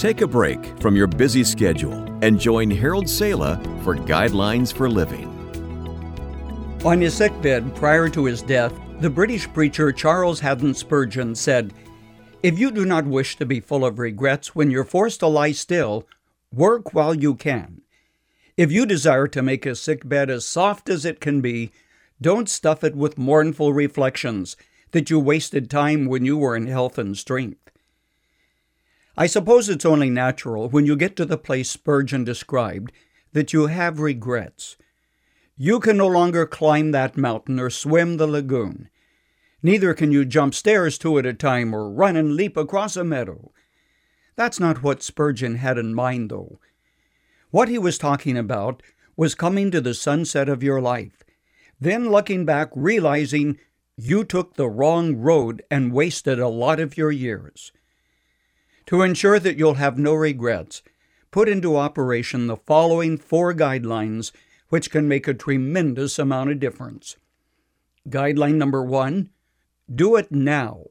Take a break from your busy schedule and join Harold Sala for Guidelines for Living. On his sickbed prior to his death, the British preacher Charles Haddon Spurgeon said, If you do not wish to be full of regrets when you're forced to lie still, work while you can. If you desire to make a sick bed as soft as it can be, don't stuff it with mournful reflections that you wasted time when you were in health and strength. I suppose it's only natural when you get to the place Spurgeon described that you have regrets. You can no longer climb that mountain or swim the lagoon. Neither can you jump stairs two at a time or run and leap across a meadow. That's not what Spurgeon had in mind, though. What he was talking about was coming to the sunset of your life, then looking back, realizing you took the wrong road and wasted a lot of your years. To ensure that you'll have no regrets, put into operation the following four guidelines, which can make a tremendous amount of difference. Guideline number one do it now.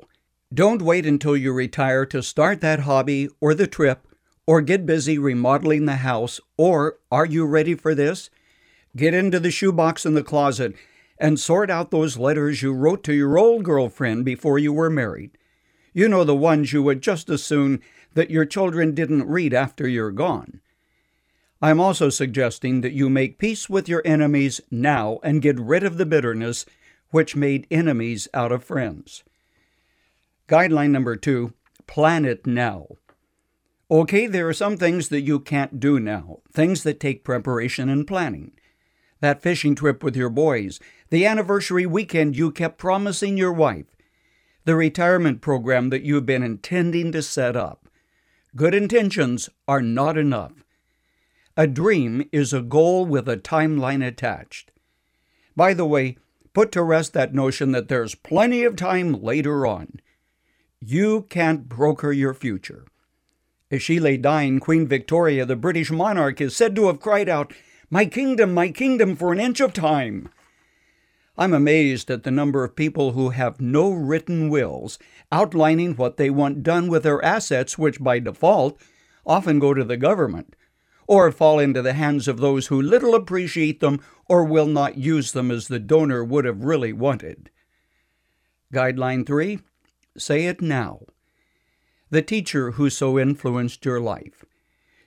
Don't wait until you retire to start that hobby or the trip or get busy remodeling the house. Or, are you ready for this? Get into the shoebox in the closet and sort out those letters you wrote to your old girlfriend before you were married. You know the ones you would just as soon that your children didn't read after you're gone. I'm also suggesting that you make peace with your enemies now and get rid of the bitterness which made enemies out of friends. Guideline number two plan it now. Okay, there are some things that you can't do now, things that take preparation and planning. That fishing trip with your boys, the anniversary weekend you kept promising your wife, the retirement program that you've been intending to set up. Good intentions are not enough. A dream is a goal with a timeline attached. By the way, put to rest that notion that there's plenty of time later on. You can't broker your future. As she lay dying, Queen Victoria, the British monarch, is said to have cried out, My kingdom, my kingdom, for an inch of time. I'm amazed at the number of people who have no written wills outlining what they want done with their assets, which by default often go to the government, or fall into the hands of those who little appreciate them or will not use them as the donor would have really wanted. Guideline 3 Say it now. The teacher who so influenced your life.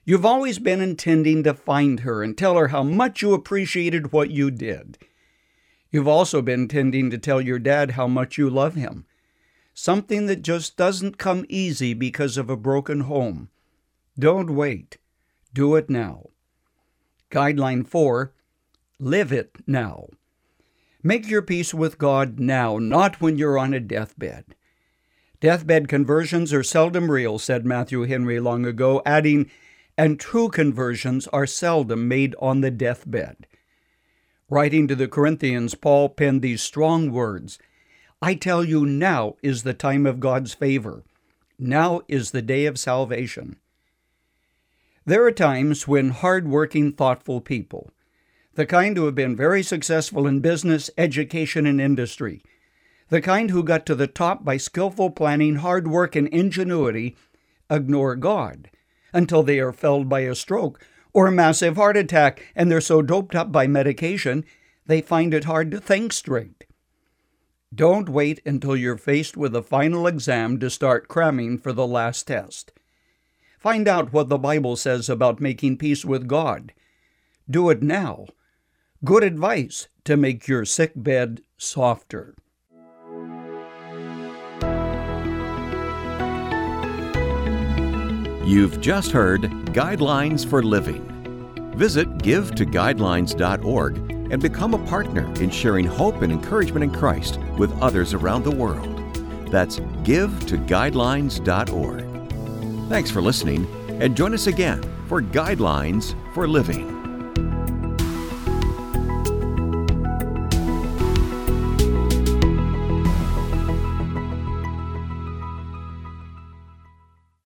You've always been intending to find her and tell her how much you appreciated what you did. You've also been tending to tell your dad how much you love him. Something that just doesn't come easy because of a broken home. Don't wait. Do it now. Guideline 4 Live it now. Make your peace with God now, not when you're on a deathbed. Deathbed conversions are seldom real, said Matthew Henry long ago, adding, and true conversions are seldom made on the deathbed. Writing to the Corinthians, Paul penned these strong words I tell you, now is the time of God's favor. Now is the day of salvation. There are times when hard-working, thoughtful people, the kind who have been very successful in business, education, and industry, the kind who got to the top by skillful planning, hard work, and ingenuity, ignore God until they are felled by a stroke or a massive heart attack and they're so doped up by medication they find it hard to think straight. Don't wait until you're faced with a final exam to start cramming for the last test. Find out what the Bible says about making peace with God. Do it now. Good advice to make your sick bed softer. You've just heard Guidelines for Living. Visit givetoguidelines.org and become a partner in sharing hope and encouragement in Christ with others around the world. That's givetoguidelines.org. Thanks for listening and join us again for Guidelines for Living.